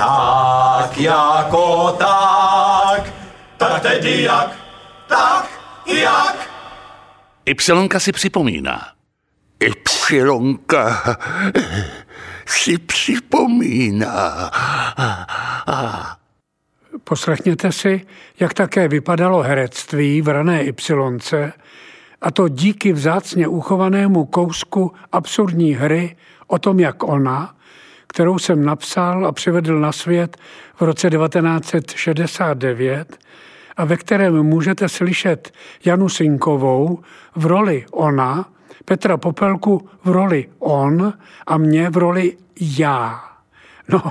Tak jako tak, tak tedy jak, tak jak. Ypsilonka si připomíná. Ypsilonka si připomíná. Poslechněte si, jak také vypadalo herectví v rané Ypsilonce, a to díky vzácně uchovanému kousku absurdní hry o tom, jak ona, kterou jsem napsal a přivedl na svět v roce 1969 a ve kterém můžete slyšet Janu Sinkovou v roli ona, Petra Popelku v roli on a mě v roli já. No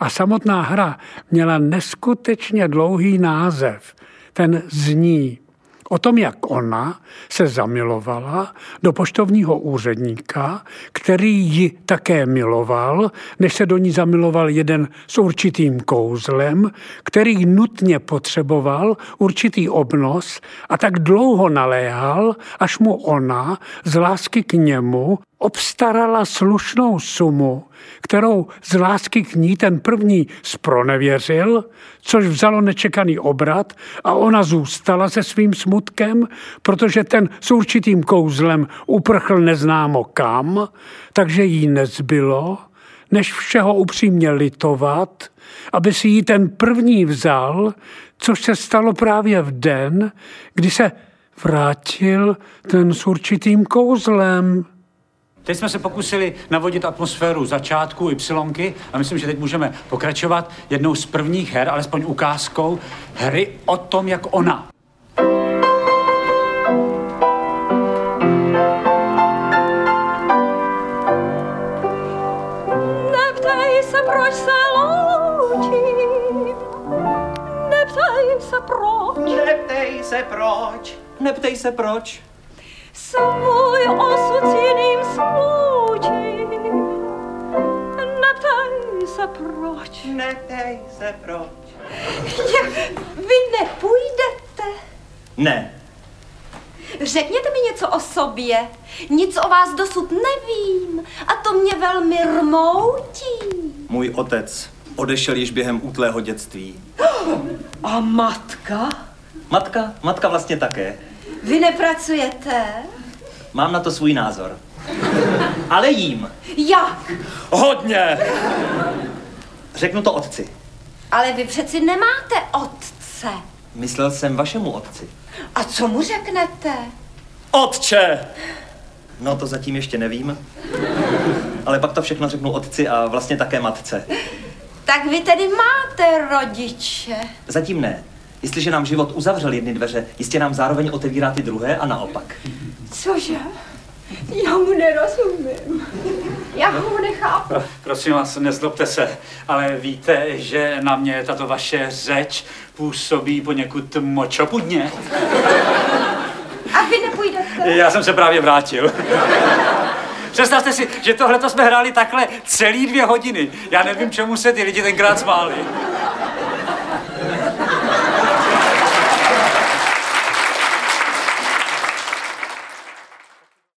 a samotná hra měla neskutečně dlouhý název. Ten zní o tom, jak ona se zamilovala do poštovního úředníka, který ji také miloval, než se do ní zamiloval jeden s určitým kouzlem, který nutně potřeboval určitý obnos a tak dlouho naléhal, až mu ona z lásky k němu obstarala slušnou sumu, kterou z lásky k ní ten první spronevěřil, což vzalo nečekaný obrat a ona zůstala se svým smutkem, protože ten s určitým kouzlem uprchl neznámo kam, takže jí nezbylo, než všeho upřímně litovat, aby si ji ten první vzal, což se stalo právě v den, kdy se vrátil ten s určitým kouzlem. Teď jsme se pokusili navodit atmosféru začátku Ypsilonky a myslím, že teď můžeme pokračovat jednou z prvních her, alespoň ukázkou, hry o tom, jak ona. Neptej se, proč se loučím. Neptej se, proč. Neptej se proč. Neptej se proč. Svůj osud s jiným Neptej se proč. Vy nepůjdete? Ne. Řekněte mi něco o sobě. Nic o vás dosud nevím. A to mě velmi rmoutí. Můj otec odešel již během útlého dětství. A matka? Matka, matka vlastně také. Vy nepracujete? Mám na to svůj názor. Ale jím. Jak? Hodně! Řeknu to otci. Ale vy přeci nemáte otce. Myslel jsem vašemu otci. A co mu řeknete? Otče! No to zatím ještě nevím. Ale pak to všechno řeknu otci a vlastně také matce. Tak vy tedy máte rodiče. Zatím ne. Jestliže nám život uzavřel jedny dveře, jistě nám zároveň otevírá ty druhé a naopak. Cože? Já mu nerozumím. Já ho nechápu. Prosím vás, nezlobte se, ale víte, že na mě tato vaše řeč působí poněkud močopudně. A vy nepůjdete? Já jsem se právě vrátil. Představte si, že tohle jsme hráli takhle celý dvě hodiny. Já nevím, čemu se ty lidi tenkrát smáli.